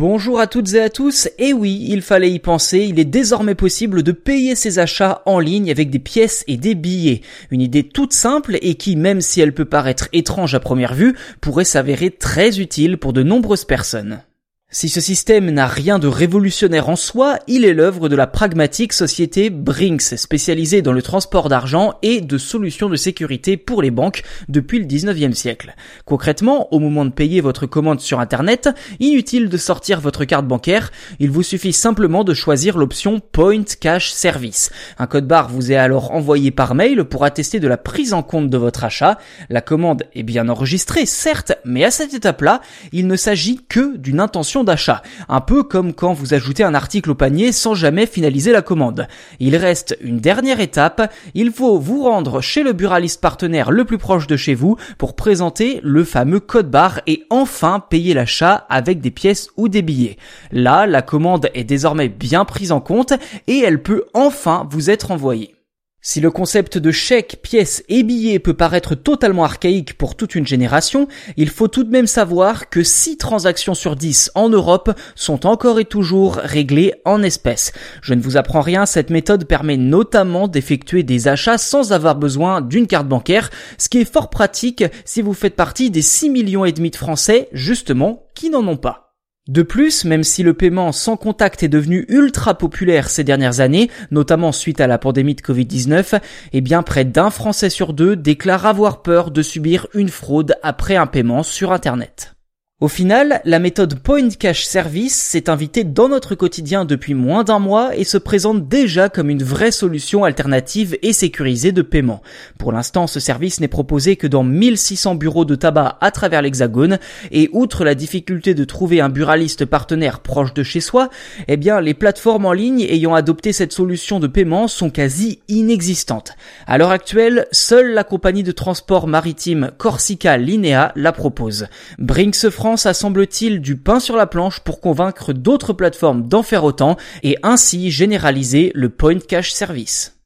Bonjour à toutes et à tous, et oui, il fallait y penser, il est désormais possible de payer ses achats en ligne avec des pièces et des billets. Une idée toute simple et qui, même si elle peut paraître étrange à première vue, pourrait s'avérer très utile pour de nombreuses personnes. Si ce système n'a rien de révolutionnaire en soi, il est l'œuvre de la pragmatique société Brinks, spécialisée dans le transport d'argent et de solutions de sécurité pour les banques depuis le 19e siècle. Concrètement, au moment de payer votre commande sur Internet, inutile de sortir votre carte bancaire, il vous suffit simplement de choisir l'option Point Cash Service. Un code barre vous est alors envoyé par mail pour attester de la prise en compte de votre achat. La commande est bien enregistrée, certes, mais à cette étape-là, il ne s'agit que d'une intention d'achat, un peu comme quand vous ajoutez un article au panier sans jamais finaliser la commande. Il reste une dernière étape, il faut vous rendre chez le buraliste partenaire le plus proche de chez vous pour présenter le fameux code barre et enfin payer l'achat avec des pièces ou des billets. Là, la commande est désormais bien prise en compte et elle peut enfin vous être envoyée. Si le concept de chèque, pièce et billet peut paraître totalement archaïque pour toute une génération, il faut tout de même savoir que 6 transactions sur 10 en Europe sont encore et toujours réglées en espèces. Je ne vous apprends rien, cette méthode permet notamment d'effectuer des achats sans avoir besoin d'une carte bancaire, ce qui est fort pratique si vous faites partie des 6 millions et demi de Français, justement, qui n'en ont pas. De plus, même si le paiement sans contact est devenu ultra populaire ces dernières années, notamment suite à la pandémie de Covid-19, eh bien près d'un Français sur deux déclare avoir peur de subir une fraude après un paiement sur Internet. Au final, la méthode Point Cash Service s'est invitée dans notre quotidien depuis moins d'un mois et se présente déjà comme une vraie solution alternative et sécurisée de paiement. Pour l'instant, ce service n'est proposé que dans 1600 bureaux de tabac à travers l'Hexagone et outre la difficulté de trouver un buraliste partenaire proche de chez soi, eh bien, les plateformes en ligne ayant adopté cette solution de paiement sont quasi inexistantes. À l'heure actuelle, seule la compagnie de transport maritime Corsica Linea la propose. France France a semble-t-il du pain sur la planche pour convaincre d'autres plateformes d'en faire autant et ainsi généraliser le point cash service.